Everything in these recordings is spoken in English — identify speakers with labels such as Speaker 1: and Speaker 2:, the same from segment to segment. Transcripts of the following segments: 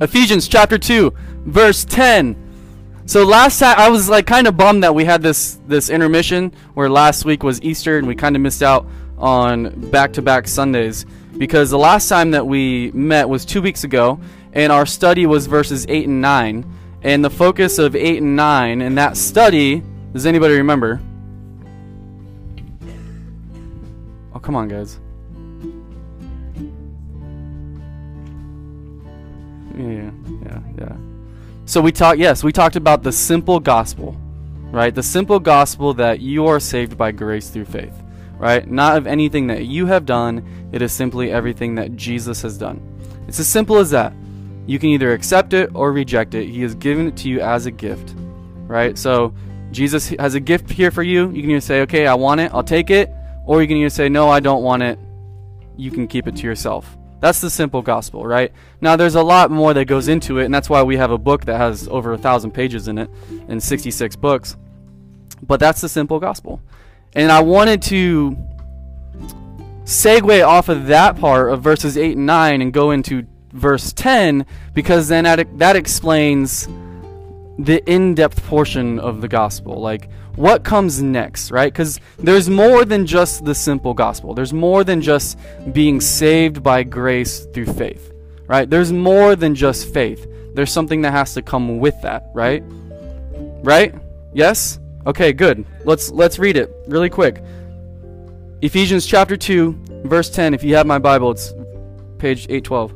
Speaker 1: Ephesians chapter 2, verse 10. So last time I was like kind of bummed that we had this this intermission where last week was Easter and we kind of missed out on back-to-back Sundays because the last time that we met was 2 weeks ago and our study was verses 8 and 9 and the focus of 8 and 9 and that study, does anybody remember? Oh, come on, guys. Yeah, yeah, yeah. So we talked, yes, we talked about the simple gospel, right? The simple gospel that you are saved by grace through faith, right? Not of anything that you have done, it is simply everything that Jesus has done. It's as simple as that. You can either accept it or reject it. He has given it to you as a gift, right? So Jesus has a gift here for you. You can either say, okay, I want it, I'll take it, or you can either say, no, I don't want it. You can keep it to yourself. That's the simple gospel, right? Now, there's a lot more that goes into it, and that's why we have a book that has over a thousand pages in it and 66 books. But that's the simple gospel. And I wanted to segue off of that part of verses 8 and 9 and go into verse 10 because then that, that explains the in-depth portion of the gospel. Like what comes next right? Because there's more than just the simple gospel. There's more than just being saved by grace through faith right? There's more than just faith. There's something that has to come with that right? Right? Yes? Okay good. Let's let's read it really quick. Ephesians chapter 2 verse 10 if you have my bible it's page 812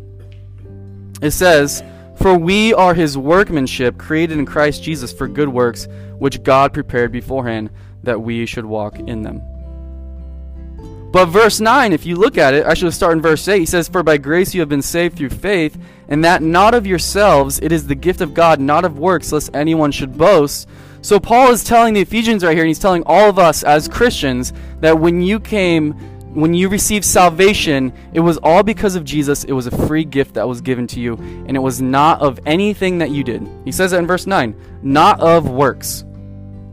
Speaker 1: it says for we are his workmanship, created in Christ Jesus for good works, which God prepared beforehand that we should walk in them. But verse 9, if you look at it, I should start in verse 8. He says, For by grace you have been saved through faith, and that not of yourselves, it is the gift of God, not of works, lest anyone should boast. So Paul is telling the Ephesians right here, and he's telling all of us as Christians that when you came when you received salvation, it was all because of Jesus. It was a free gift that was given to you, and it was not of anything that you did. He says that in verse 9 not of works.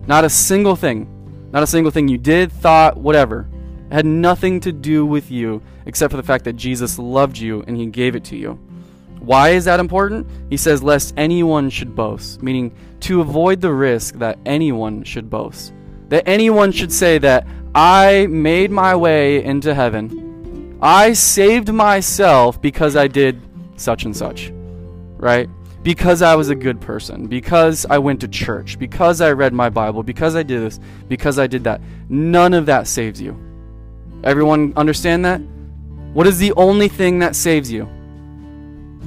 Speaker 1: Not a single thing. Not a single thing you did, thought, whatever. It had nothing to do with you except for the fact that Jesus loved you and he gave it to you. Why is that important? He says, lest anyone should boast, meaning to avoid the risk that anyone should boast. That anyone should say that I made my way into heaven. I saved myself because I did such and such, right? Because I was a good person, because I went to church, because I read my Bible, because I did this, because I did that. None of that saves you. Everyone understand that? What is the only thing that saves you?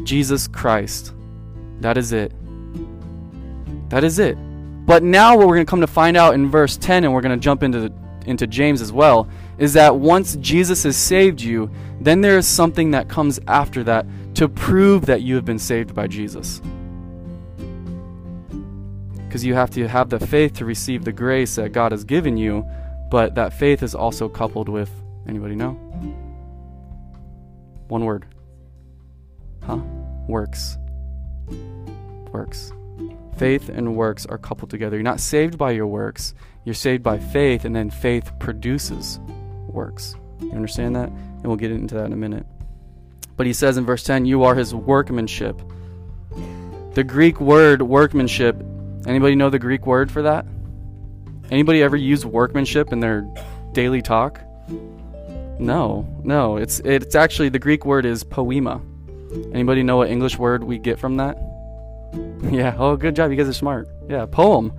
Speaker 1: Jesus Christ. That is it. That is it. But now, what we're going to come to find out in verse 10, and we're going to jump into the into James as well, is that once Jesus has saved you, then there is something that comes after that to prove that you have been saved by Jesus. Because you have to have the faith to receive the grace that God has given you, but that faith is also coupled with anybody know? One word. Huh? Works. Works. Faith and works are coupled together. You're not saved by your works, you're saved by faith, and then faith produces works. You understand that? And we'll get into that in a minute. But he says in verse 10, You are his workmanship. The Greek word workmanship, anybody know the Greek word for that? Anybody ever use workmanship in their daily talk? No, no. It's it's actually the Greek word is poema. Anybody know what English word we get from that? Yeah. Oh, good job. You guys are smart. Yeah, poem.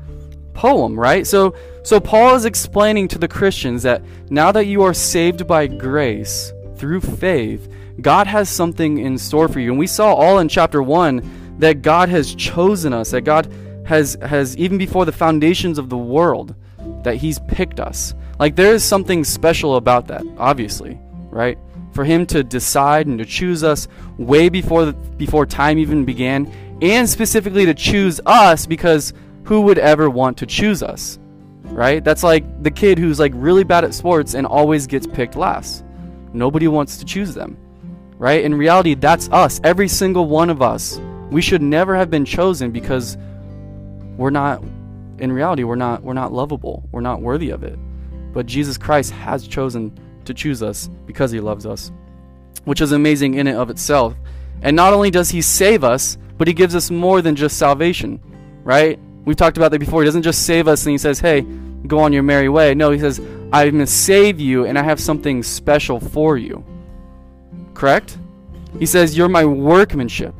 Speaker 1: Poem, right? So so Paul is explaining to the Christians that now that you are saved by grace through faith, God has something in store for you. And we saw all in chapter 1 that God has chosen us, that God has has even before the foundations of the world that he's picked us. Like there is something special about that, obviously, right? For him to decide and to choose us way before the, before time even began and specifically to choose us because who would ever want to choose us? Right? That's like the kid who's like really bad at sports and always gets picked last. Nobody wants to choose them. Right? In reality, that's us. Every single one of us. We should never have been chosen because we're not in reality we're not we're not lovable. We're not worthy of it. But Jesus Christ has chosen to choose us because he loves us, which is amazing in and of itself. And not only does he save us, but he gives us more than just salvation, right? We've talked about that before. He doesn't just save us and he says, "Hey, go on your merry way." No, he says, "I'm going to save you and I have something special for you." Correct? He says, "You're my workmanship.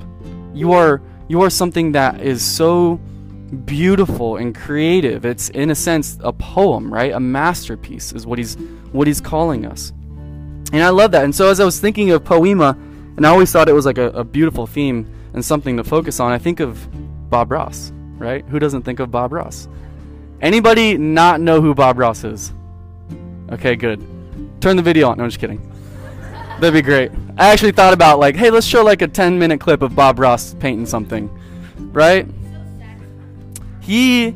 Speaker 1: You are you are something that is so beautiful and creative. It's in a sense a poem, right? A masterpiece is what he's what he's calling us. And I love that. And so as I was thinking of poema, and I always thought it was like a, a beautiful theme and something to focus on, I think of Bob Ross, right? Who doesn't think of Bob Ross? Anybody not know who Bob Ross is? Okay, good. Turn the video on. No, I'm just kidding. That'd be great. I actually thought about like, hey, let's show like a 10 minute clip of Bob Ross painting something, right? He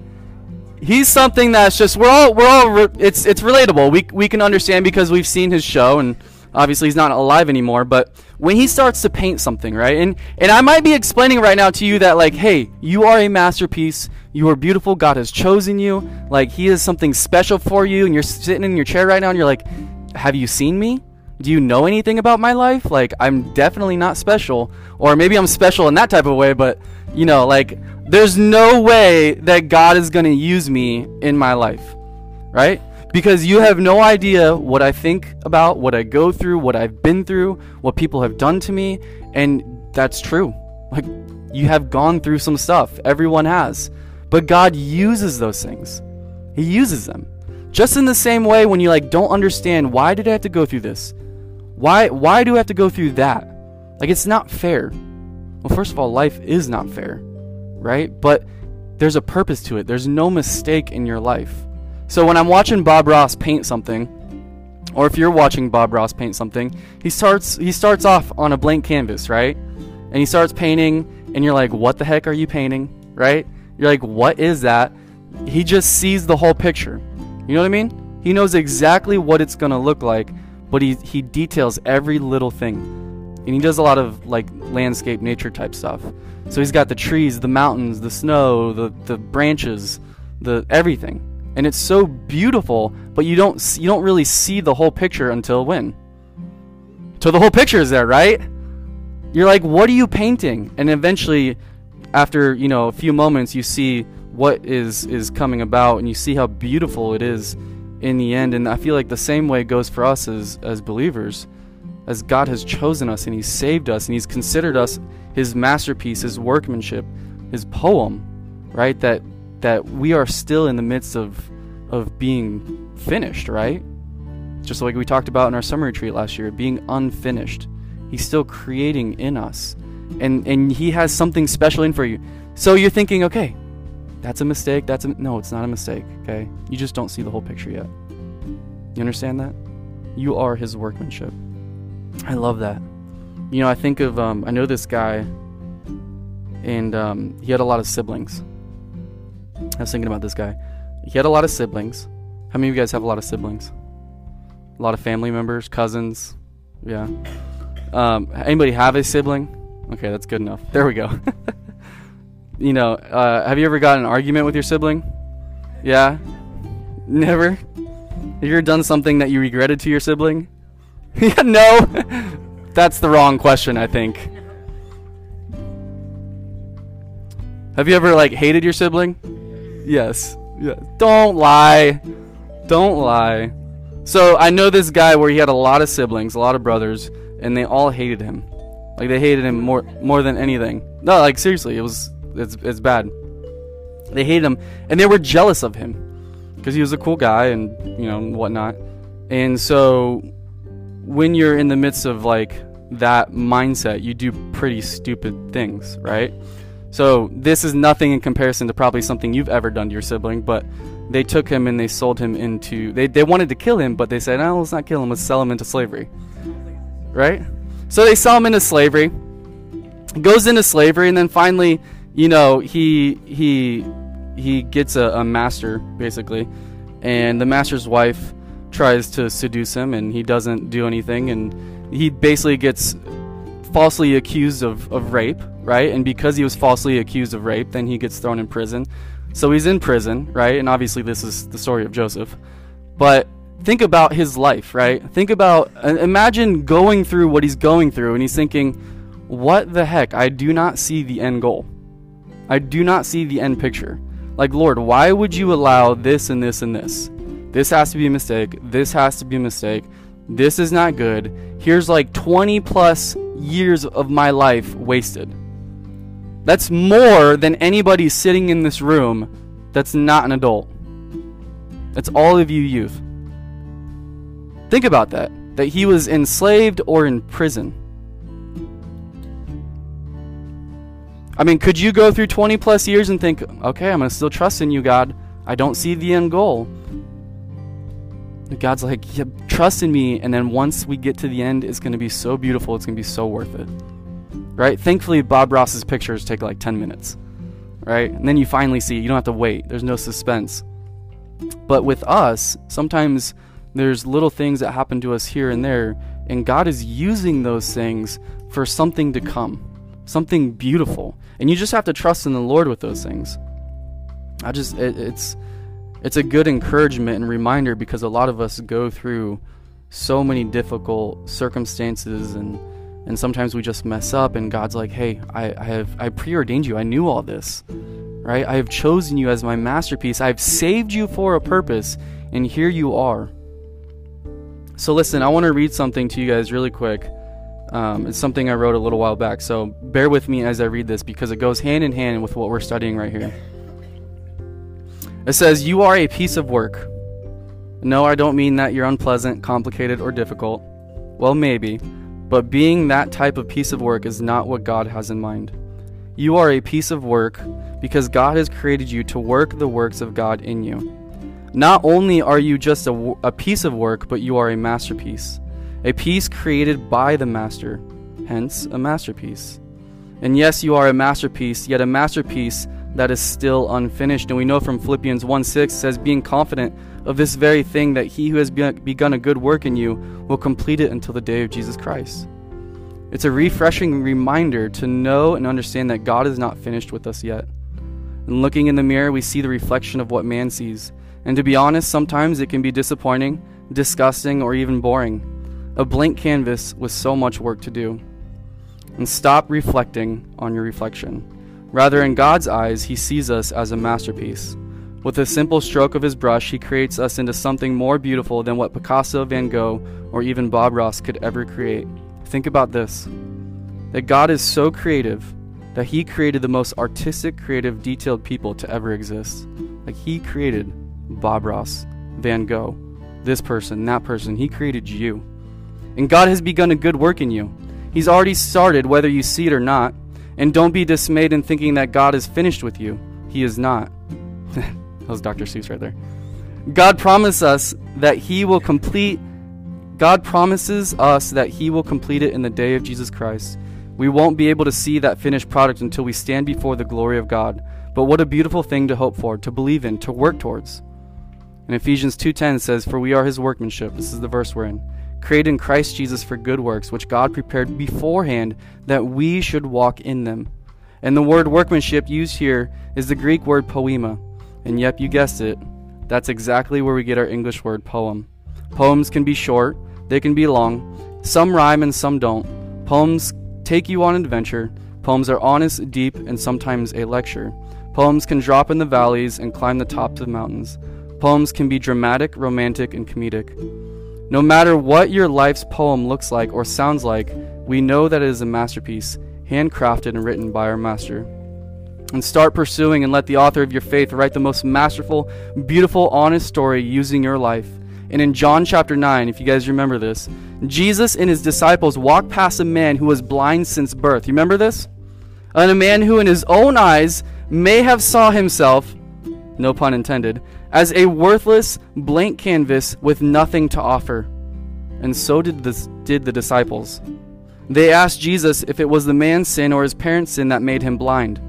Speaker 1: he's something that's just we're all we're all re- it's it's relatable. We we can understand because we've seen his show and obviously he's not alive anymore, but when he starts to paint something, right? And and I might be explaining right now to you that like, hey, you are a masterpiece. You are beautiful. God has chosen you. Like he has something special for you and you're sitting in your chair right now and you're like, "Have you seen me?" do you know anything about my life? Like, I'm definitely not special. Or maybe I'm special in that type of way, but, you know, like, there's no way that God is going to use me in my life, right? Because you have no idea what I think about, what I go through, what I've been through, what people have done to me, and that's true. Like, you have gone through some stuff. Everyone has. But God uses those things, He uses them. Just in the same way when you like don't understand why did I have to go through this? Why why do I have to go through that? Like it's not fair. Well, first of all, life is not fair right? But there's a purpose to it. There's no mistake in your life. So when I'm watching Bob Ross paint something, or if you're watching Bob Ross paint something, he starts he starts off on a blank canvas, right? And he starts painting and you're like, "What the heck are you painting?" right? You're like, "What is that?" He just sees the whole picture. You know what I mean? He knows exactly what it's going to look like, but he he details every little thing. And he does a lot of like landscape nature type stuff. So he's got the trees, the mountains, the snow, the, the branches, the everything. And it's so beautiful, but you don't you don't really see the whole picture until when? So the whole picture is there, right? You're like, "What are you painting?" And eventually after, you know, a few moments you see what is is coming about and you see how beautiful it is in the end and I feel like the same way goes for us as as believers as God has chosen us and He's saved us and He's considered us His masterpiece, His workmanship, His poem, right? That that we are still in the midst of of being finished, right? Just like we talked about in our summer retreat last year, being unfinished. He's still creating in us. And and he has something special in for you. So you're thinking, okay, that's a mistake. That's a no, it's not a mistake, okay? You just don't see the whole picture yet. You understand that? You are his workmanship. I love that. You know, I think of um, I know this guy, and um, he had a lot of siblings. I was thinking about this guy. He had a lot of siblings. How many of you guys have a lot of siblings? A lot of family members, cousins. Yeah. Um, anybody have a sibling? Okay, that's good enough. There we go. you know, uh, have you ever got an argument with your sibling? Yeah. Never. Have you ever done something that you regretted to your sibling? yeah, no. That's the wrong question, I think. Have you ever like hated your sibling? Yes. Yeah. Don't lie. Don't lie. So I know this guy where he had a lot of siblings, a lot of brothers, and they all hated him. Like they hated him more more than anything. No, like seriously, it was it's it's bad. They hated him, and they were jealous of him because he was a cool guy and you know whatnot. And so when you're in the midst of like that mindset, you do pretty stupid things, right? So this is nothing in comparison to probably something you've ever done to your sibling, but they took him and they sold him into they, they wanted to kill him, but they said, no, let's not kill him, let's sell him into slavery. Right? So they sell him into slavery. Goes into slavery and then finally, you know, he he he gets a, a master, basically. And the master's wife tries to seduce him and he doesn't do anything and he basically gets falsely accused of, of rape right and because he was falsely accused of rape then he gets thrown in prison so he's in prison right and obviously this is the story of joseph but think about his life right think about uh, imagine going through what he's going through and he's thinking what the heck? I do not see the end goal. I do not see the end picture. Like, Lord, why would you allow this and this and this? This has to be a mistake. This has to be a mistake. This is not good. Here's like 20 plus years of my life wasted. That's more than anybody sitting in this room that's not an adult. That's all of you youth. Think about that. That he was enslaved or in prison. I mean, could you go through 20 plus years and think, okay, I'm going to still trust in you, God? I don't see the end goal. God's like, yeah, trust in me. And then once we get to the end, it's going to be so beautiful. It's going to be so worth it right? Thankfully, Bob Ross's pictures take like 10 minutes, right? And then you finally see, you don't have to wait, there's no suspense. But with us, sometimes there's little things that happen to us here and there, and God is using those things for something to come, something beautiful. And you just have to trust in the Lord with those things. I just, it, it's, it's a good encouragement and reminder because a lot of us go through so many difficult circumstances and and sometimes we just mess up and god's like hey i, I have i preordained you. I knew all this right? I have chosen you as my masterpiece. I've saved you for a purpose and here you are. So listen i want to read something to you guys really quick. Um, it's something i wrote a little while back so bear with me as i read this because it goes hand in hand with what we're studying right here. It says you are a piece of work. No i don't mean that you're unpleasant complicated or difficult. Well maybe but being that type of piece of work is not what God has in mind. You are a piece of work because God has created you to work the works of God in you. Not only are you just a, a piece of work, but you are a masterpiece, a piece created by the Master, hence a masterpiece. And yes, you are a masterpiece, yet a masterpiece that is still unfinished. And we know from Philippians 1 6 says, being confident of this very thing, that he who has begun a good work in you will complete it until the day of Jesus Christ. It's a refreshing reminder to know and understand that God is not finished with us yet. And looking in the mirror, we see the reflection of what man sees. And to be honest, sometimes it can be disappointing, disgusting, or even boring. A blank canvas with so much work to do. And stop reflecting on your reflection. Rather, in God's eyes, He sees us as a masterpiece. With a simple stroke of his brush, he creates us into something more beautiful than what Picasso, Van Gogh, or even Bob Ross could ever create. Think about this that God is so creative that he created the most artistic, creative, detailed people to ever exist. Like he created Bob Ross, Van Gogh, this person, that person. He created you. And God has begun a good work in you. He's already started, whether you see it or not. And don't be dismayed in thinking that God is finished with you. He is not. That was Dr. Seuss right there. God promises us that He will complete. God promises us that He will complete it in the day of Jesus Christ. We won't be able to see that finished product until we stand before the glory of God. But what a beautiful thing to hope for, to believe in, to work towards. And Ephesians 2:10 says, "For we are His workmanship." This is the verse we're in. Created in Christ Jesus for good works, which God prepared beforehand that we should walk in them. And the word workmanship used here is the Greek word poema. And yep, you guessed it. That's exactly where we get our English word poem. Poems can be short, they can be long. Some rhyme and some don't. Poems take you on an adventure. Poems are honest, deep, and sometimes a lecture. Poems can drop in the valleys and climb the tops of mountains. Poems can be dramatic, romantic, and comedic. No matter what your life's poem looks like or sounds like, we know that it is a masterpiece, handcrafted and written by our master and start pursuing and let the author of your faith write the most masterful, beautiful, honest story using your life. And in John chapter 9, if you guys remember this, Jesus and his disciples walked past a man who was blind since birth. You remember this? And a man who in his own eyes may have saw himself, no pun intended, as a worthless blank canvas with nothing to offer. And so did, this, did the disciples. They asked Jesus if it was the man's sin or his parents' sin that made him blind.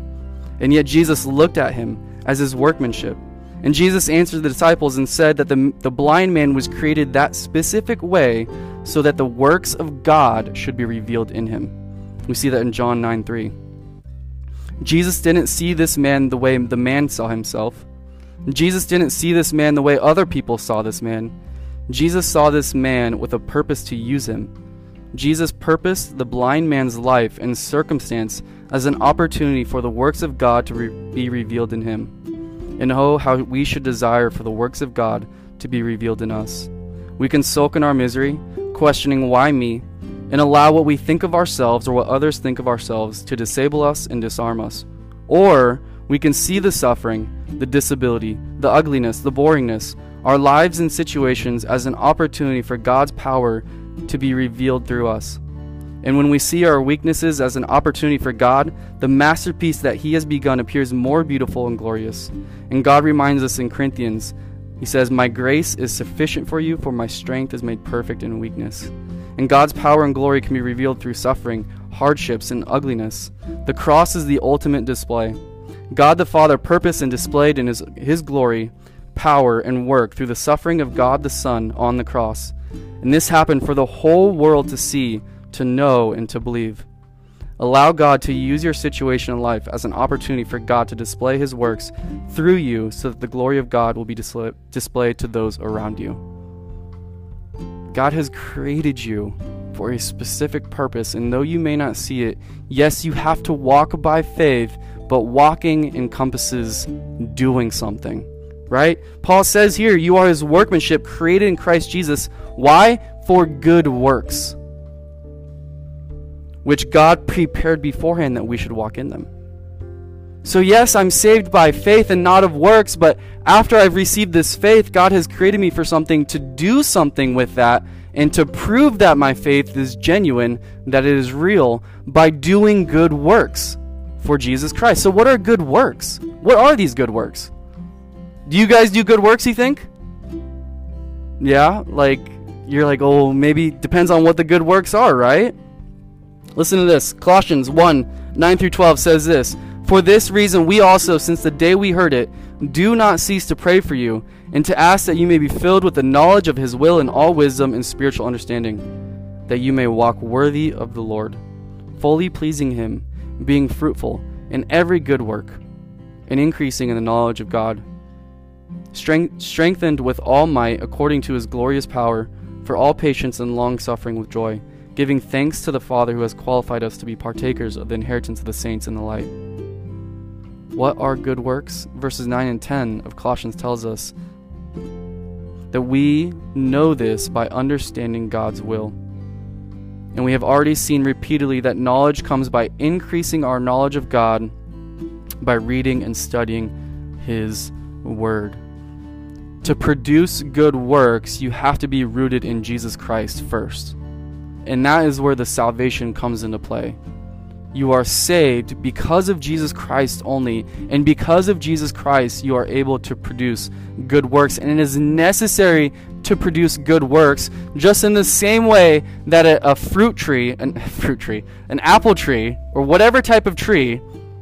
Speaker 1: And yet Jesus looked at him as his workmanship. And Jesus answered the disciples and said that the, the blind man was created that specific way so that the works of God should be revealed in him. We see that in John 9 3. Jesus didn't see this man the way the man saw himself. Jesus didn't see this man the way other people saw this man. Jesus saw this man with a purpose to use him. Jesus purposed the blind man's life and circumstance as an opportunity for the works of God to re- be revealed in him. And oh, how we should desire for the works of God to be revealed in us. We can sulk in our misery, questioning why me, and allow what we think of ourselves or what others think of ourselves to disable us and disarm us. Or we can see the suffering, the disability, the ugliness, the boringness, our lives and situations as an opportunity for God's power to be revealed through us. And when we see our weaknesses as an opportunity for God, the masterpiece that He has begun appears more beautiful and glorious. And God reminds us in Corinthians, He says, My grace is sufficient for you, for my strength is made perfect in weakness. And God's power and glory can be revealed through suffering, hardships, and ugliness. The cross is the ultimate display. God the Father purposed and displayed in His, his glory, power, and work through the suffering of God the Son on the cross. And this happened for the whole world to see to know, and to believe. Allow God to use your situation in life as an opportunity for God to display His works through you so that the glory of God will be display- displayed to those around you. God has created you for a specific purpose, and though you may not see it, yes, you have to walk by faith, but walking encompasses doing something, right? Paul says here, You are His workmanship created in Christ Jesus. Why? For good works which God prepared beforehand that we should walk in them. So, yes, I'm saved by faith and not of works, but after I've received this faith, God has created me for something to do something with that and to prove that my faith is genuine, that it is real, by doing good works for Jesus Christ. So, what are good works? What are these good works? Do you guys do good works, you think? Yeah, like, you're like, oh, maybe depends on what the good works are, right? Listen to this. Colossians 1 9 through 12 says this For this reason, we also, since the day we heard it, do not cease to pray for you, and to ask that you may be filled with the knowledge of His will and all wisdom and spiritual understanding, that you may walk worthy of the Lord, fully pleasing Him, being fruitful in every good work, and increasing in the knowledge of God, Strength, strengthened with all might according to His glorious power, for all patience and long suffering with joy giving thanks to the Father who has qualified us to be partakers of the inheritance of the saints in the light. What are good works? Verses 9 and 10 of Colossians tells us that we know this by understanding God's will. And we have already seen repeatedly that knowledge comes by increasing our knowledge of God by reading and studying His Word. To produce good works, you have to be rooted in Jesus Christ first. And that is where the salvation comes into play. You are saved because of Jesus Christ only. And because of Jesus Christ, you are able to produce good works. And it is necessary to produce good works, just in the same way that a, a fruit tree, fruit tree, an apple tree, or whatever type of tree,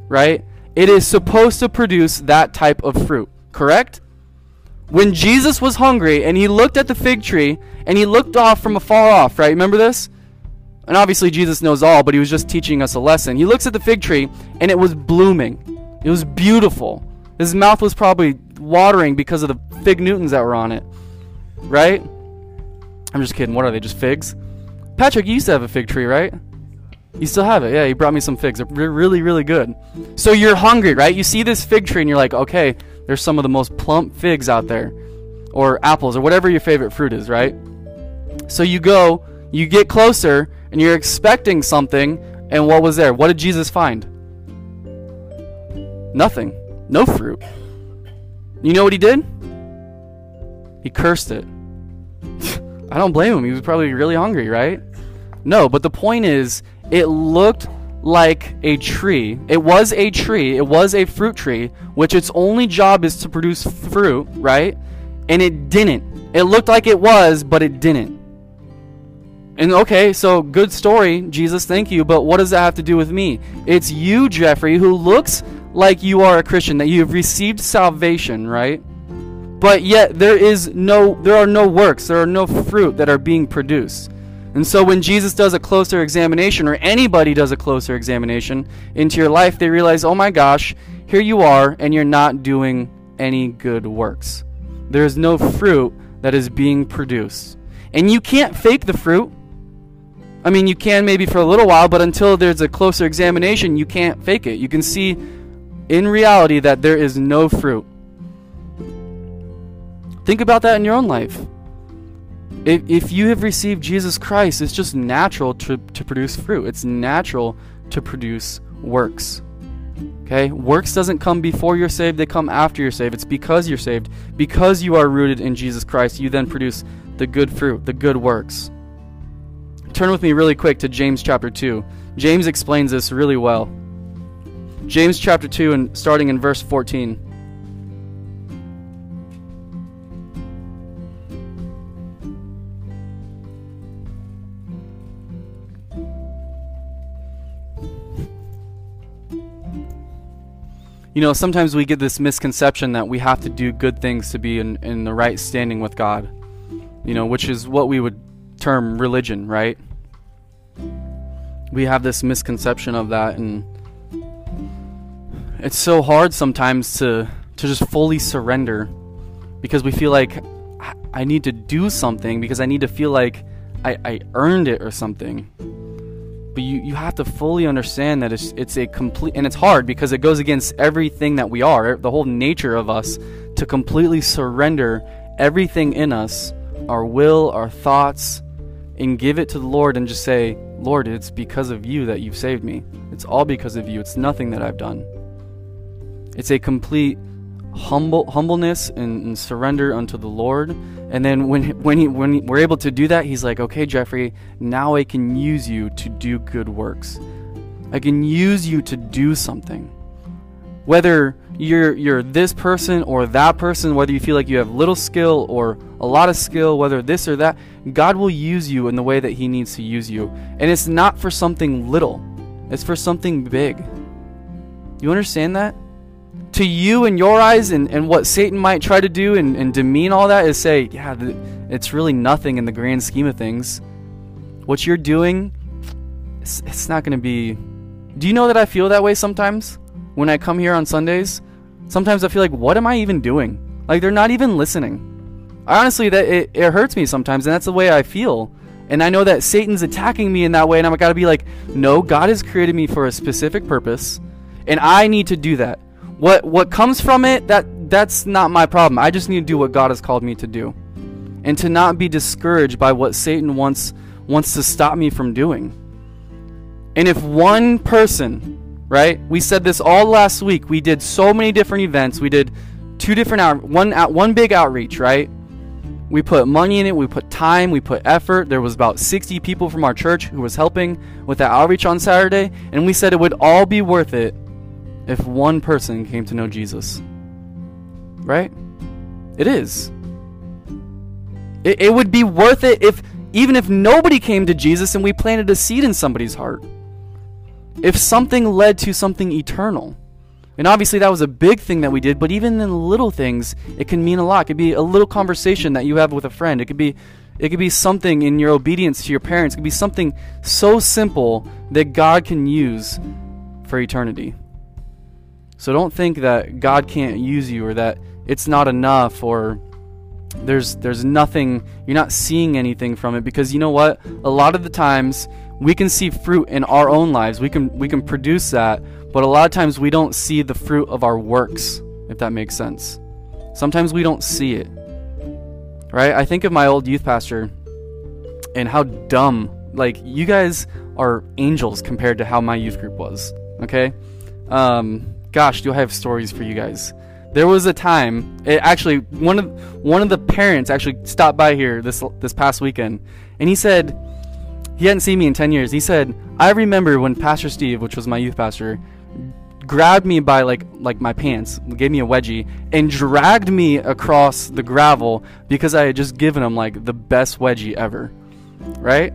Speaker 1: right? It is supposed to produce that type of fruit, correct? When Jesus was hungry and he looked at the fig tree and he looked off from afar off, right? Remember this? And obviously, Jesus knows all, but he was just teaching us a lesson. He looks at the fig tree, and it was blooming. It was beautiful. His mouth was probably watering because of the fig Newtons that were on it. Right? I'm just kidding. What are they? Just figs? Patrick, you used to have a fig tree, right? You still have it. Yeah, he brought me some figs. They're really, really good. So you're hungry, right? You see this fig tree, and you're like, okay, there's some of the most plump figs out there. Or apples, or whatever your favorite fruit is, right? So you go, you get closer, and you're expecting something, and what was there? What did Jesus find? Nothing. No fruit. You know what he did? He cursed it. I don't blame him. He was probably really hungry, right? No, but the point is, it looked like a tree. It was a tree. It was a fruit tree, which its only job is to produce fruit, right? And it didn't. It looked like it was, but it didn't. And okay, so good story, Jesus, thank you, but what does that have to do with me? It's you, Jeffrey, who looks like you are a Christian, that you have received salvation, right? But yet there is no there are no works, there are no fruit that are being produced. And so when Jesus does a closer examination or anybody does a closer examination into your life, they realize, "Oh my gosh, here you are and you're not doing any good works." There is no fruit that is being produced. And you can't fake the fruit. I mean, you can maybe for a little while, but until there's a closer examination, you can't fake it. You can see in reality that there is no fruit. Think about that in your own life. If, if you have received Jesus Christ, it's just natural to, to produce fruit. It's natural to produce works. Okay? Works doesn't come before you're saved, they come after you're saved. It's because you're saved. Because you are rooted in Jesus Christ, you then produce the good fruit, the good works. Turn with me really quick to James chapter 2. James explains this really well. James chapter 2 and starting in verse 14. you know, sometimes we get this misconception that we have to do good things to be in, in the right standing with God, you know, which is what we would term religion, right? We have this misconception of that, and it's so hard sometimes to, to just fully surrender because we feel like I need to do something because I need to feel like I, I earned it or something but you, you have to fully understand that it's it's a complete and it's hard because it goes against everything that we are the whole nature of us to completely surrender everything in us our will our thoughts and give it to the lord and just say lord it's because of you that you've saved me it's all because of you it's nothing that i've done it's a complete humble humbleness and, and, surrender unto the Lord. And then when when he, when we're able to do that, he's like, "Okay, Jeffrey, now I can use you to do good works. I can use you to do something. Whether you're you're this person or that person, whether you feel like you have little skill or a lot of skill, whether this or that, God will use you in the way that he needs to use you. And it's not for something little. It's for something big. You understand that? to you in your eyes and, and what Satan might try to do and, and demean all that is say, yeah, the, it's really nothing in the grand scheme of things. What you're doing, it's, it's not going to be. Do you know that I feel that way sometimes when I come here on Sundays? Sometimes I feel like, what am I even doing? Like they're not even listening. Honestly, that it, it hurts me sometimes, and that's the way I feel. And I know that Satan's attacking me in that way, and I'm got to be like, no, God has created me for a specific purpose, and I need to do that. What what comes from it, that that's not my problem. I just need to do what God has called me to do. And to not be discouraged by what Satan wants wants to stop me from doing. And if one person, right? We said this all last week. We did so many different events. We did two different out one out one big outreach, right? We put money in it, we put time, we put effort. There was about 60 people from our church who was helping with that outreach on Saturday, and we said it would all be worth it if one person came to know Jesus. Right? It is. It, it would be worth it if, even if nobody came to Jesus and we planted a seed in somebody's heart. If something led to something eternal. And obviously, that was a big thing that we did, but even in little things, it can mean a lot. It could be a little conversation that you have with a friend. It could be it could be something in your obedience to your parents. It could be something so simple that God can use for eternity. So don't think that God can't use you or that it's not enough or there's there's nothing you're not seeing anything from it because you know what? A lot of the times we can see fruit in our own lives. We can we can produce that, but a lot of times we don't see the fruit of our works, if that makes sense. Sometimes we don't see it. Right? I think of my old youth pastor and how dumb like you guys are angels compared to how my youth group was. Okay? Um gosh, do I have stories for you guys. There was a time, it actually one of one of the parents actually stopped by here this this past weekend, and he said he hadn't seen me in 10 years. He said, "I remember when Pastor Steve, which was my youth pastor, grabbed me by like like my pants, gave me a wedgie, and dragged me across the gravel because I had just given him like the best wedgie ever." Right?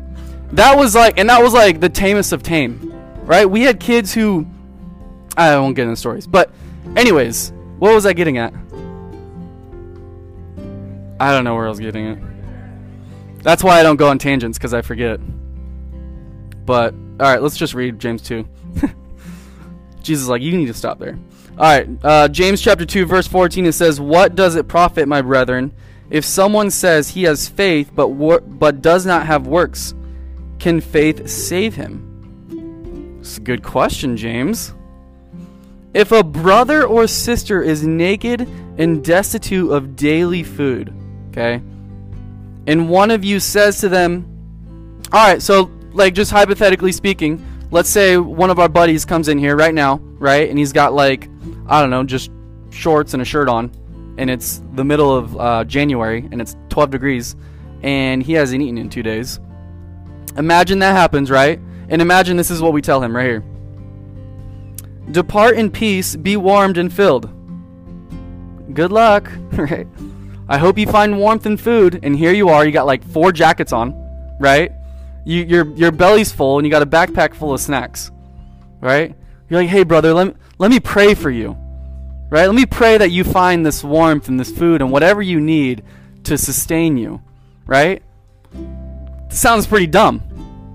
Speaker 1: That was like and that was like the tamest of tame. Right? We had kids who I won't get into stories. But, anyways, what was I getting at? I don't know where I was getting at. That's why I don't go on tangents because I forget. But all right, let's just read James two. Jesus, like you need to stop there. All right, uh, James chapter two, verse fourteen. It says, "What does it profit, my brethren, if someone says he has faith but wor- but does not have works? can faith save him? It's a good question, James. If a brother or sister is naked and destitute of daily food, okay, and one of you says to them, All right, so, like, just hypothetically speaking, let's say one of our buddies comes in here right now, right, and he's got, like, I don't know, just shorts and a shirt on, and it's the middle of uh, January, and it's 12 degrees, and he hasn't eaten in two days. Imagine that happens, right? And imagine this is what we tell him right here Depart in peace, be warmed and filled. Good luck, right? I hope you find warmth and food, and here you are. You got like four jackets on, right? You, your your belly's full, and you got a backpack full of snacks, right? You're like, hey brother, let me, let me pray for you, right? Let me pray that you find this warmth and this food and whatever you need to sustain you, right? Sounds pretty dumb.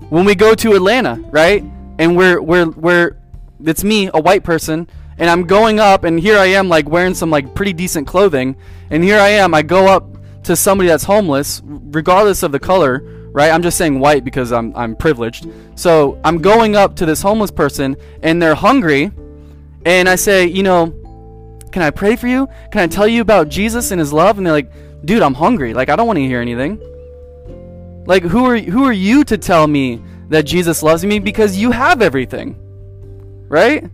Speaker 1: When we go to Atlanta, right, and we're we're we're it's me, a white person, and I'm going up, and here I am, like wearing some like pretty decent clothing, and here I am, I go up to somebody that's homeless, regardless of the color, right? I'm just saying white because I'm I'm privileged. So I'm going up to this homeless person, and they're hungry, and I say, you know, can I pray for you? Can I tell you about Jesus and His love? And they're like, dude, I'm hungry. Like I don't want to hear anything. Like who are who are you to tell me that Jesus loves me because you have everything? right?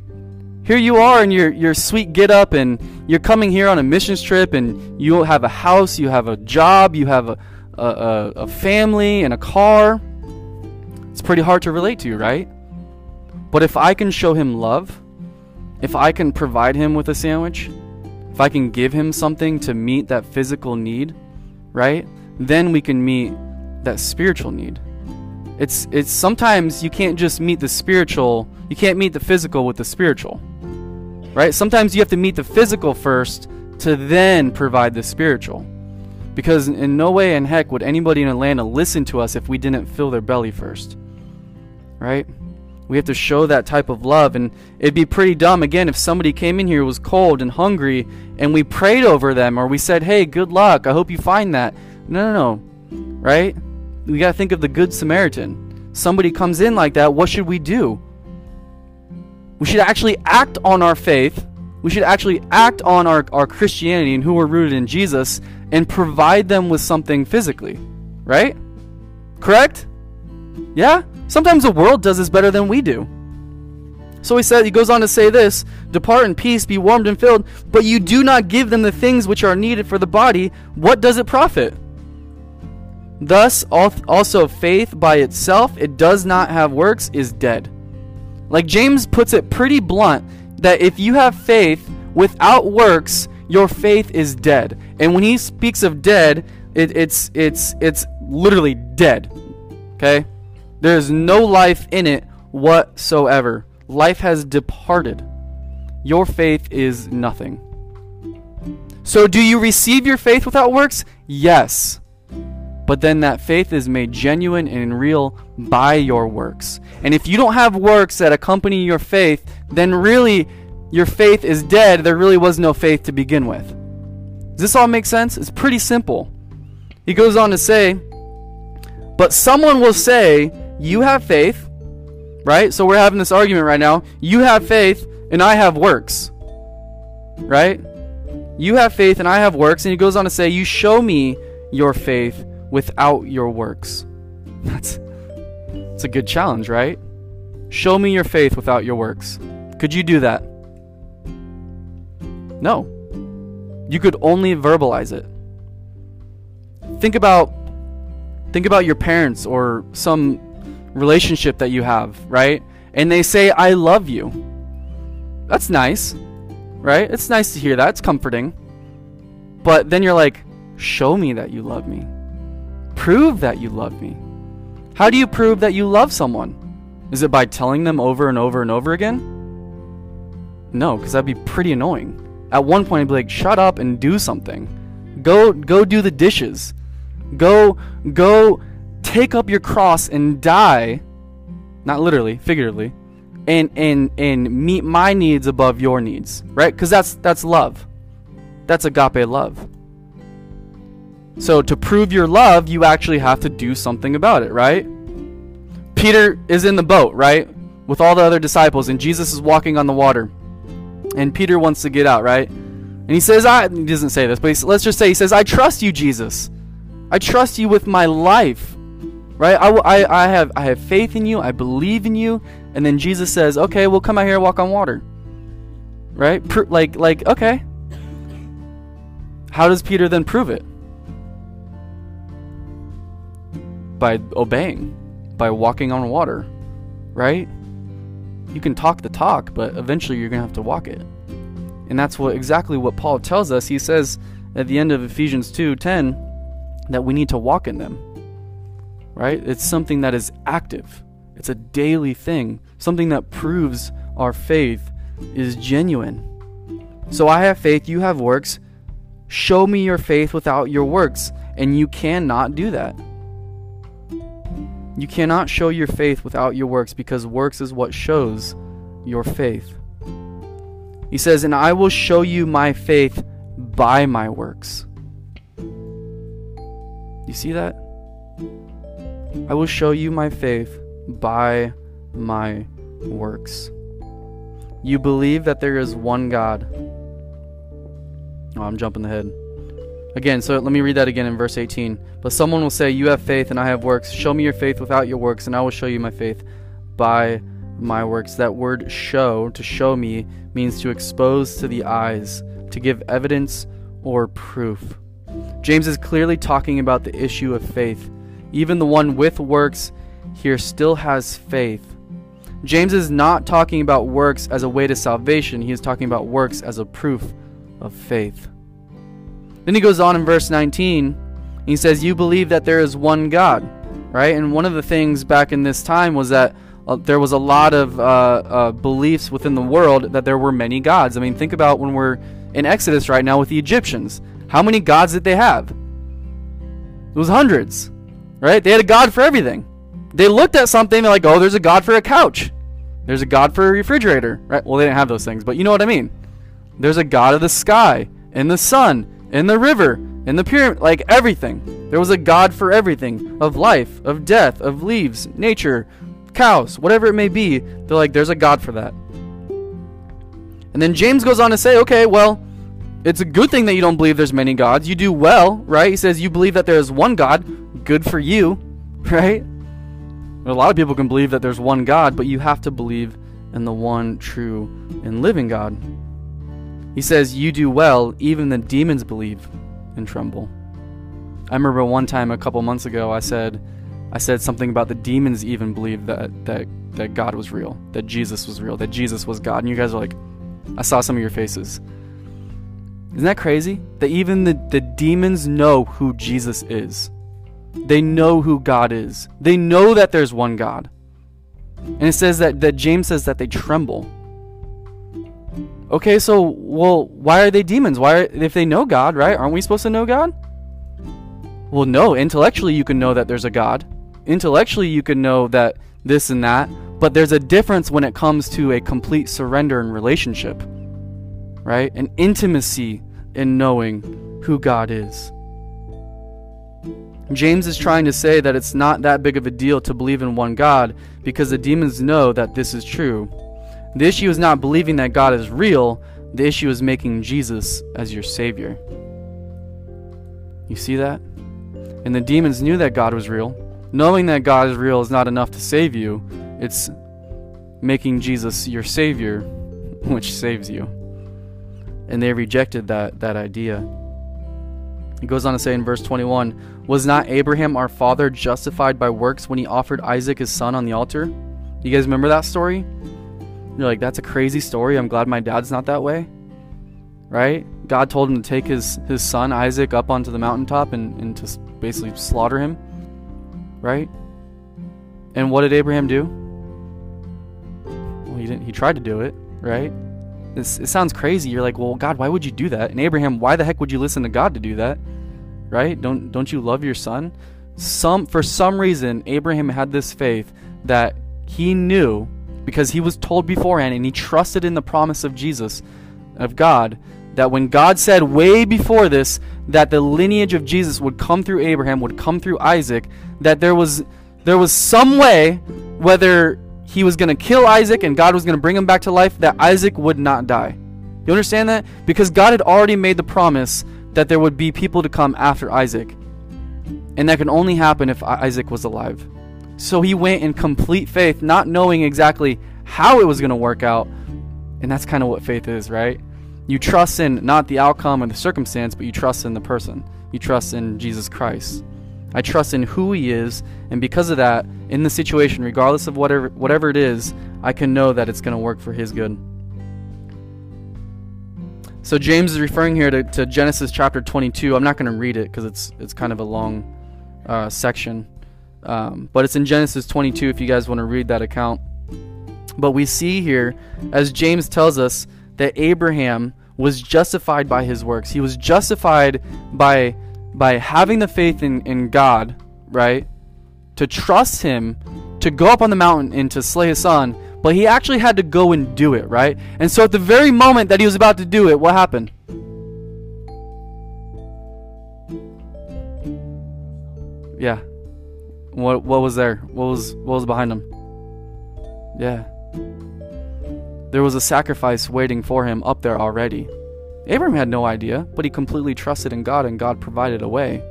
Speaker 1: Here you are in your, your sweet get up, and you're coming here on a missions trip, and you have a house, you have a job, you have a, a, a family, and a car. It's pretty hard to relate to, right? But if I can show him love, if I can provide him with a sandwich, if I can give him something to meet that physical need, right? Then we can meet that spiritual need. It's it's sometimes you can't just meet the spiritual, you can't meet the physical with the spiritual. Right? Sometimes you have to meet the physical first to then provide the spiritual. Because in no way in heck would anybody in Atlanta listen to us if we didn't fill their belly first. Right? We have to show that type of love. And it'd be pretty dumb, again, if somebody came in here was cold and hungry and we prayed over them or we said, hey, good luck. I hope you find that. No, no, no. Right? We got to think of the Good Samaritan. Somebody comes in like that, what should we do? We should actually act on our faith. We should actually act on our, our Christianity and who we're rooted in Jesus and provide them with something physically. Right? Correct? Yeah? Sometimes the world does this better than we do. So he said, he goes on to say this Depart in peace, be warmed and filled, but you do not give them the things which are needed for the body. What does it profit? Thus, also faith by itself, it does not have works, is dead. Like James puts it pretty blunt that if you have faith without works, your faith is dead. And when he speaks of dead, it, it's it's it's literally dead. Okay? There is no life in it whatsoever. Life has departed. Your faith is nothing. So, do you receive your faith without works? Yes but then that faith is made genuine and real by your works. And if you don't have works that accompany your faith, then really your faith is dead. There really was no faith to begin with. This all make sense? It's pretty simple. He goes on to say, But someone will say, You have faith, right? So we're having this argument right now. You have faith, and I have works, right? You have faith, and I have works. And he goes on to say, You show me your faith without your works. That's that's a good challenge, right? Show me your faith without your works. Could you do that? No. You could only verbalize it. Think about think about your parents or some relationship that you have, right? And they say I love you. That's nice. Right? It's nice to hear that. It's comforting. But then you're like, "Show me that you love me." prove that you love me? How do you prove that you love someone? Is it by telling them over and over and over again? No, because that'd be pretty annoying. At one point, I'd be like, shut up and do something. Go, go do the dishes. Go, go take up your cross and die. Not literally, figuratively. And, and, and meet my needs above your needs. Right? Because that's, that's love. That's agape love. So to prove your love, you actually have to do something about it, right? Peter is in the boat, right? With all the other disciples, and Jesus is walking on the water. And Peter wants to get out, right? And he says, I, he doesn't say this, but he, let's just say, he says, I trust you, Jesus. I trust you with my life, right? I, I, I, have, I have faith in you. I believe in you. And then Jesus says, okay, well, come out here and walk on water. Right? Pro- like, like, okay. How does Peter then prove it? By obeying, by walking on water, right? You can talk the talk, but eventually you're going to have to walk it. And that's what exactly what Paul tells us. He says at the end of Ephesians 2:10 that we need to walk in them. Right? It's something that is active. It's a daily thing, something that proves our faith is genuine. So I have faith, you have works. Show me your faith without your works, and you cannot do that. You cannot show your faith without your works because works is what shows your faith. He says, And I will show you my faith by my works. You see that? I will show you my faith by my works. You believe that there is one God. Oh, I'm jumping ahead. Again, so let me read that again in verse 18. But someone will say, You have faith and I have works. Show me your faith without your works, and I will show you my faith by my works. That word show, to show me, means to expose to the eyes, to give evidence or proof. James is clearly talking about the issue of faith. Even the one with works here still has faith. James is not talking about works as a way to salvation, he is talking about works as a proof of faith. Then he goes on in verse 19, he says, You believe that there is one God, right? And one of the things back in this time was that uh, there was a lot of uh, uh, beliefs within the world that there were many gods. I mean, think about when we're in Exodus right now with the Egyptians. How many gods did they have? It was hundreds, right? They had a god for everything. They looked at something, they're like, oh, there's a god for a couch. There's a god for a refrigerator, right? Well, they didn't have those things, but you know what I mean. There's a god of the sky, and the sun, and the river, in the pyramid, like everything. There was a god for everything of life, of death, of leaves, nature, cows, whatever it may be. They're like, there's a god for that. And then James goes on to say, okay, well, it's a good thing that you don't believe there's many gods. You do well, right? He says you believe that there is one God. Good for you, right? A lot of people can believe that there's one God, but you have to believe in the one true and living God. He says you do well, even the demons believe and tremble. I remember one time a couple months ago I said I said something about the demons even believe that that that God was real, that Jesus was real, that Jesus was God. And you guys are like I saw some of your faces. Isn't that crazy? That even the, the demons know who Jesus is. They know who God is. They know that there's one God. And it says that, that James says that they tremble. Okay, so well, why are they demons? Why are, if they know God, right? Aren't we supposed to know God? Well, no, intellectually you can know that there's a God. Intellectually you can know that this and that, but there's a difference when it comes to a complete surrender and relationship right? An intimacy in knowing who God is. James is trying to say that it's not that big of a deal to believe in one God because the demons know that this is true. The issue is not believing that God is real, the issue is making Jesus as your Savior. You see that? And the demons knew that God was real. Knowing that God is real is not enough to save you, it's making Jesus your Savior, which saves you and they rejected that, that idea. He goes on to say in verse 21 Was not Abraham our father justified by works when he offered Isaac his son on the altar? You guys remember that story? You're like, that's a crazy story. I'm glad my dad's not that way. Right? God told him to take his, his son Isaac up onto the mountaintop and, and to basically slaughter him. Right? And what did Abraham do? Well, he didn't. He tried to do it, right? This, it sounds crazy. You're like, well, God, why would you do that? And Abraham, why the heck would you listen to God to do that? Right? Don't don't you love your son? Some for some reason, Abraham had this faith that he knew because he was told beforehand and he trusted in the promise of Jesus, of God, that when God said way before this that the lineage of Jesus would come through Abraham, would come through Isaac, that there was there was some way whether he was going to kill Isaac and God was going to bring him back to life, that Isaac would not die. You understand that? Because God had already made the promise that there would be people to come after Isaac. And that could only happen if Isaac was alive. So he went in complete faith, not knowing exactly how it was going to work out. And that's kind of what faith is, right? You trust in not the outcome or the circumstance, but you trust in the person. You trust in Jesus Christ. I trust in who he is, and because of that, in the situation, regardless of whatever whatever it is, I can know that it's going to work for his good. So James is referring here to, to Genesis chapter 22. I'm not going to read it because it's it's kind of a long uh, section, um, but it's in Genesis 22 if you guys want to read that account. But we see here, as James tells us, that Abraham was justified by his works. He was justified by by having the faith in, in God, right? To trust him, to go up on the mountain and to slay his son, but he actually had to go and do it, right? And so at the very moment that he was about to do it, what happened? Yeah. What what was there? What was what was behind him? Yeah. There was a sacrifice waiting for him up there already. Abraham had no idea, but he completely trusted in God and God provided a way.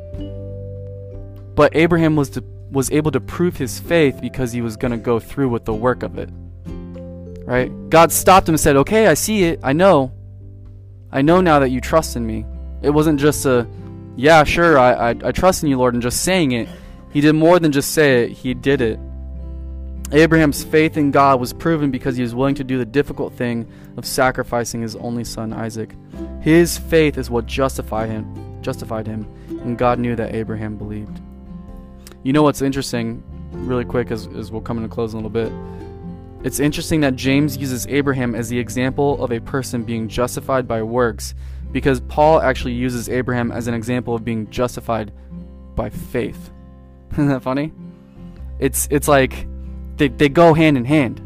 Speaker 1: But Abraham was to, was able to prove his faith because he was going to go through with the work of it. Right? God stopped him and said, "Okay, I see it. I know. I know now that you trust in me." It wasn't just a, "Yeah, sure, I I, I trust in you, Lord," and just saying it. He did more than just say it. He did it. Abraham's faith in God was proven because he was willing to do the difficult thing of sacrificing his only son Isaac. His faith is what justified him, justified him, and God knew that Abraham believed. You know what's interesting, really quick as, as we'll come into close in a little bit. It's interesting that James uses Abraham as the example of a person being justified by works because Paul actually uses Abraham as an example of being justified by faith. Isn't that funny? It's it's like they, they go hand in hand.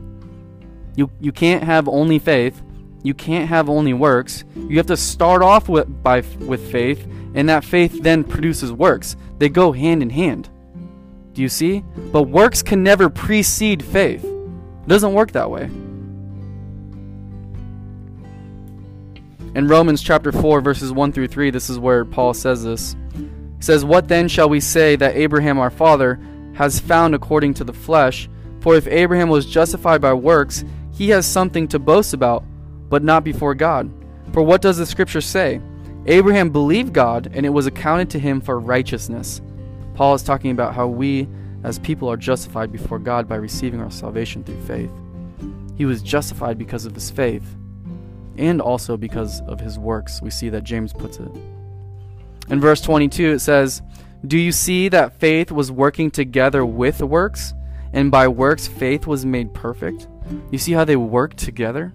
Speaker 1: You you can't have only faith. You can't have only works. You have to start off with by with faith, and that faith then produces works. They go hand in hand. Do you see? But works can never precede faith. It doesn't work that way. In Romans chapter 4 verses 1 through 3, this is where Paul says this. Says, "What then shall we say that Abraham our father has found according to the flesh?" For if Abraham was justified by works, he has something to boast about, but not before God. For what does the scripture say? Abraham believed God, and it was accounted to him for righteousness. Paul is talking about how we, as people, are justified before God by receiving our salvation through faith. He was justified because of his faith, and also because of his works. We see that James puts it. In verse 22, it says, Do you see that faith was working together with works? and by works faith was made perfect. You see how they work together?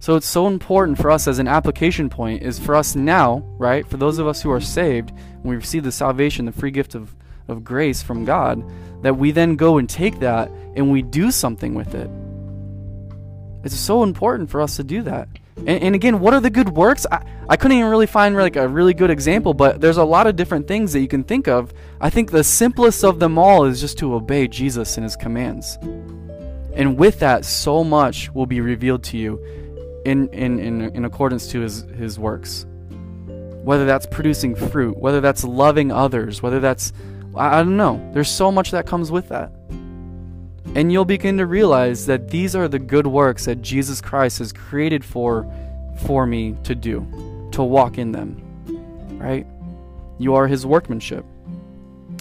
Speaker 1: So it's so important for us as an application point is for us now, right? For those of us who are saved, we receive the salvation, the free gift of, of grace from God, that we then go and take that and we do something with it. It's so important for us to do that. And, and, again, what are the good works? I, I couldn't even really find like a really good example, but there's a lot of different things that you can think of. I think the simplest of them all is just to obey Jesus and his commands. And with that, so much will be revealed to you in, in, in, in accordance to his, his works. Whether that's producing fruit, whether that's loving others, whether that's, I, I don't know. There's so much that comes with that. And you'll begin to realize that these are the good works that Jesus Christ has created for for me to do, to walk in them. Right? You are his workmanship.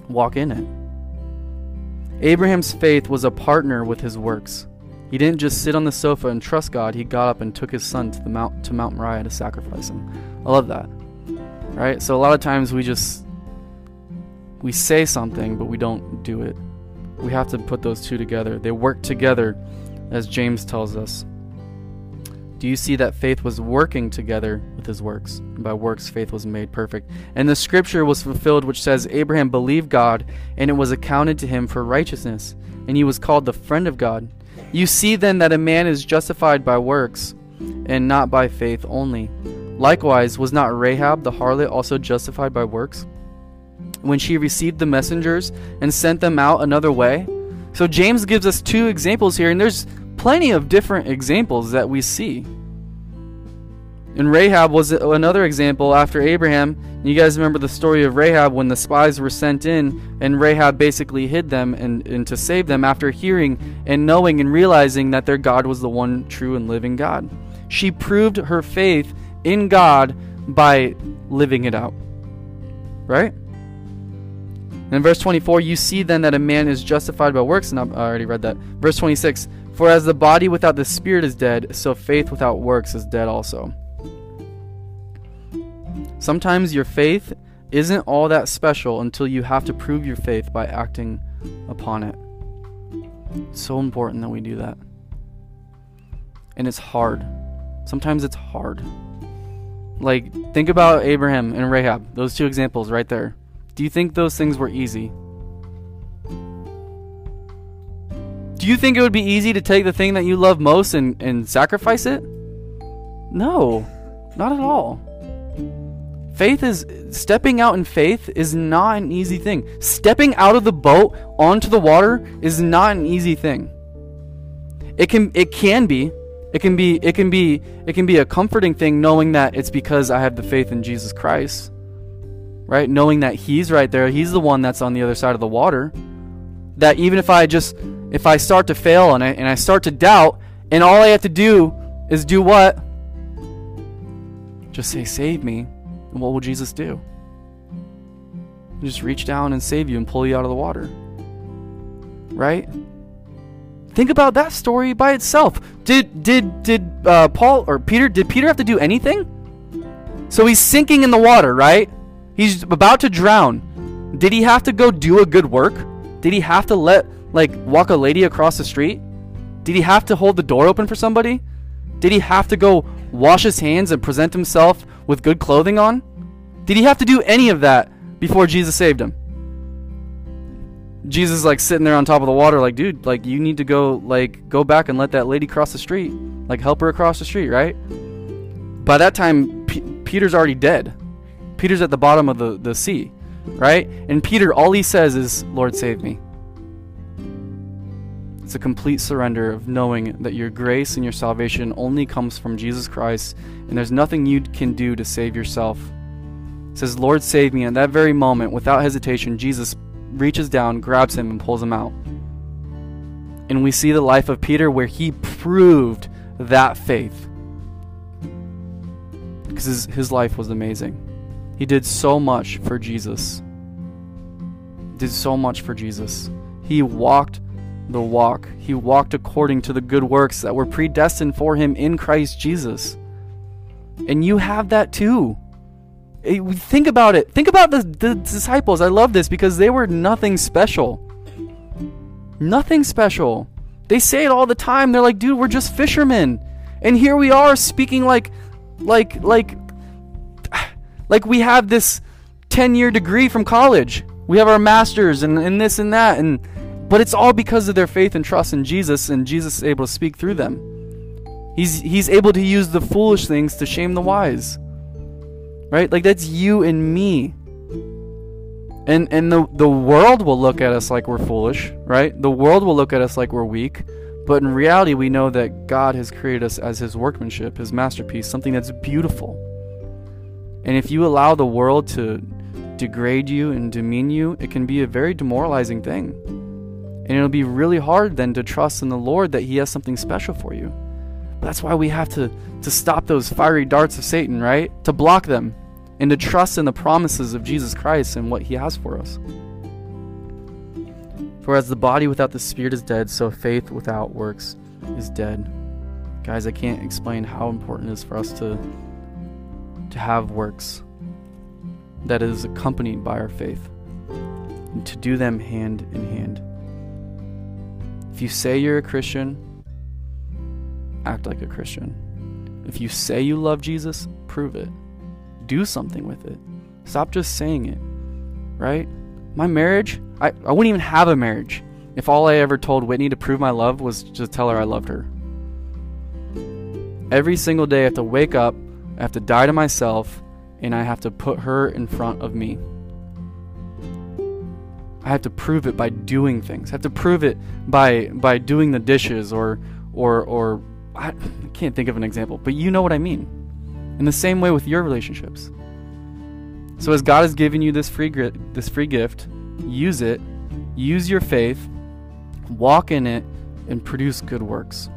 Speaker 1: Walk in it. Abraham's faith was a partner with his works. He didn't just sit on the sofa and trust God, he got up and took his son to the mount to Mount Moriah to sacrifice him. I love that. Right? So a lot of times we just we say something but we don't do it we have to put those two together. They work together, as James tells us. Do you see that faith was working together with his works? By works, faith was made perfect. And the scripture was fulfilled, which says, Abraham believed God, and it was accounted to him for righteousness, and he was called the friend of God. You see then that a man is justified by works, and not by faith only. Likewise, was not Rahab the harlot also justified by works? When she received the messengers and sent them out another way. So James gives us two examples here, and there's plenty of different examples that we see. And Rahab was another example after Abraham. You guys remember the story of Rahab when the spies were sent in, and Rahab basically hid them and, and to save them after hearing and knowing and realizing that their God was the one true and living God. She proved her faith in God by living it out. Right? In verse 24, you see then that a man is justified by works, and I already read that. Verse 26, for as the body without the spirit is dead, so faith without works is dead also. Sometimes your faith isn't all that special until you have to prove your faith by acting upon it. It's so important that we do that. And it's hard. Sometimes it's hard. Like, think about Abraham and Rahab, those two examples right there. Do you think those things were easy? Do you think it would be easy to take the thing that you love most and, and sacrifice it? No, not at all. Faith is stepping out in faith is not an easy thing. Stepping out of the boat onto the water is not an easy thing. It can it can be. It can be it can be it can be a comforting thing knowing that it's because I have the faith in Jesus Christ. Right? Knowing that he's right there, he's the one that's on the other side of the water. That even if I just if I start to fail and I and I start to doubt and all I have to do is do what? Just say save me and what will Jesus do? Just reach down and save you and pull you out of the water. Right? Think about that story by itself. Did did did uh, Paul or Peter did Peter have to do anything? So he's sinking in the water, right? He's about to drown. Did he have to go do a good work? Did he have to let like walk a lady across the street? Did he have to hold the door open for somebody? Did he have to go wash his hands and present himself with good clothing on? Did he have to do any of that before Jesus saved him? Jesus like sitting there on top of the water like, dude, like you need to go like go back and let that lady cross the street. Like help her across the street, right? By that time P- Peter's already dead. Peter's at the bottom of the, the sea, right? And Peter all he says is, "Lord, save me." It's a complete surrender of knowing that your grace and your salvation only comes from Jesus Christ, and there's nothing you can do to save yourself. It says, Lord, save me. And at that very moment, without hesitation, Jesus reaches down, grabs him, and pulls him out. And we see the life of Peter where he proved that faith. Because his, his life was amazing. He did so much for Jesus. Did so much for Jesus. He walked the walk. He walked according to the good works that were predestined for him in Christ Jesus. And you have that too. Think about it. Think about the, the disciples. I love this because they were nothing special. Nothing special. They say it all the time. They're like, dude, we're just fishermen. And here we are speaking like like like like we have this 10 year degree from college. We have our masters and, and this and that and but it's all because of their faith and trust in Jesus, and Jesus is able to speak through them. He's, he's able to use the foolish things to shame the wise. Right? Like that's you and me. And and the the world will look at us like we're foolish, right? The world will look at us like we're weak. But in reality, we know that God has created us as his workmanship, his masterpiece, something that's beautiful. And if you allow the world to degrade you and demean you, it can be a very demoralizing thing. And it'll be really hard then to trust in the Lord that He has something special for you. But that's why we have to, to stop those fiery darts of Satan, right? To block them and to trust in the promises of Jesus Christ and what He has for us. For as the body without the spirit is dead, so faith without works is dead. Guys, I can't explain how important it is for us to, to have works that is accompanied by our faith and to do them hand in hand. If you say you're a Christian, act like a Christian. If you say you love Jesus, prove it. Do something with it. Stop just saying it. Right? My marriage, I, I wouldn't even have a marriage if all I ever told Whitney to prove my love was to tell her I loved her. Every single day I have to wake up, I have to die to myself, and I have to put her in front of me. I have to prove it by doing things. I have to prove it by by doing the dishes or or or I can't think of an example, but you know what I mean. In the same way with your relationships. So as God has given you this free this free gift, use it, use your faith, walk in it and produce good works.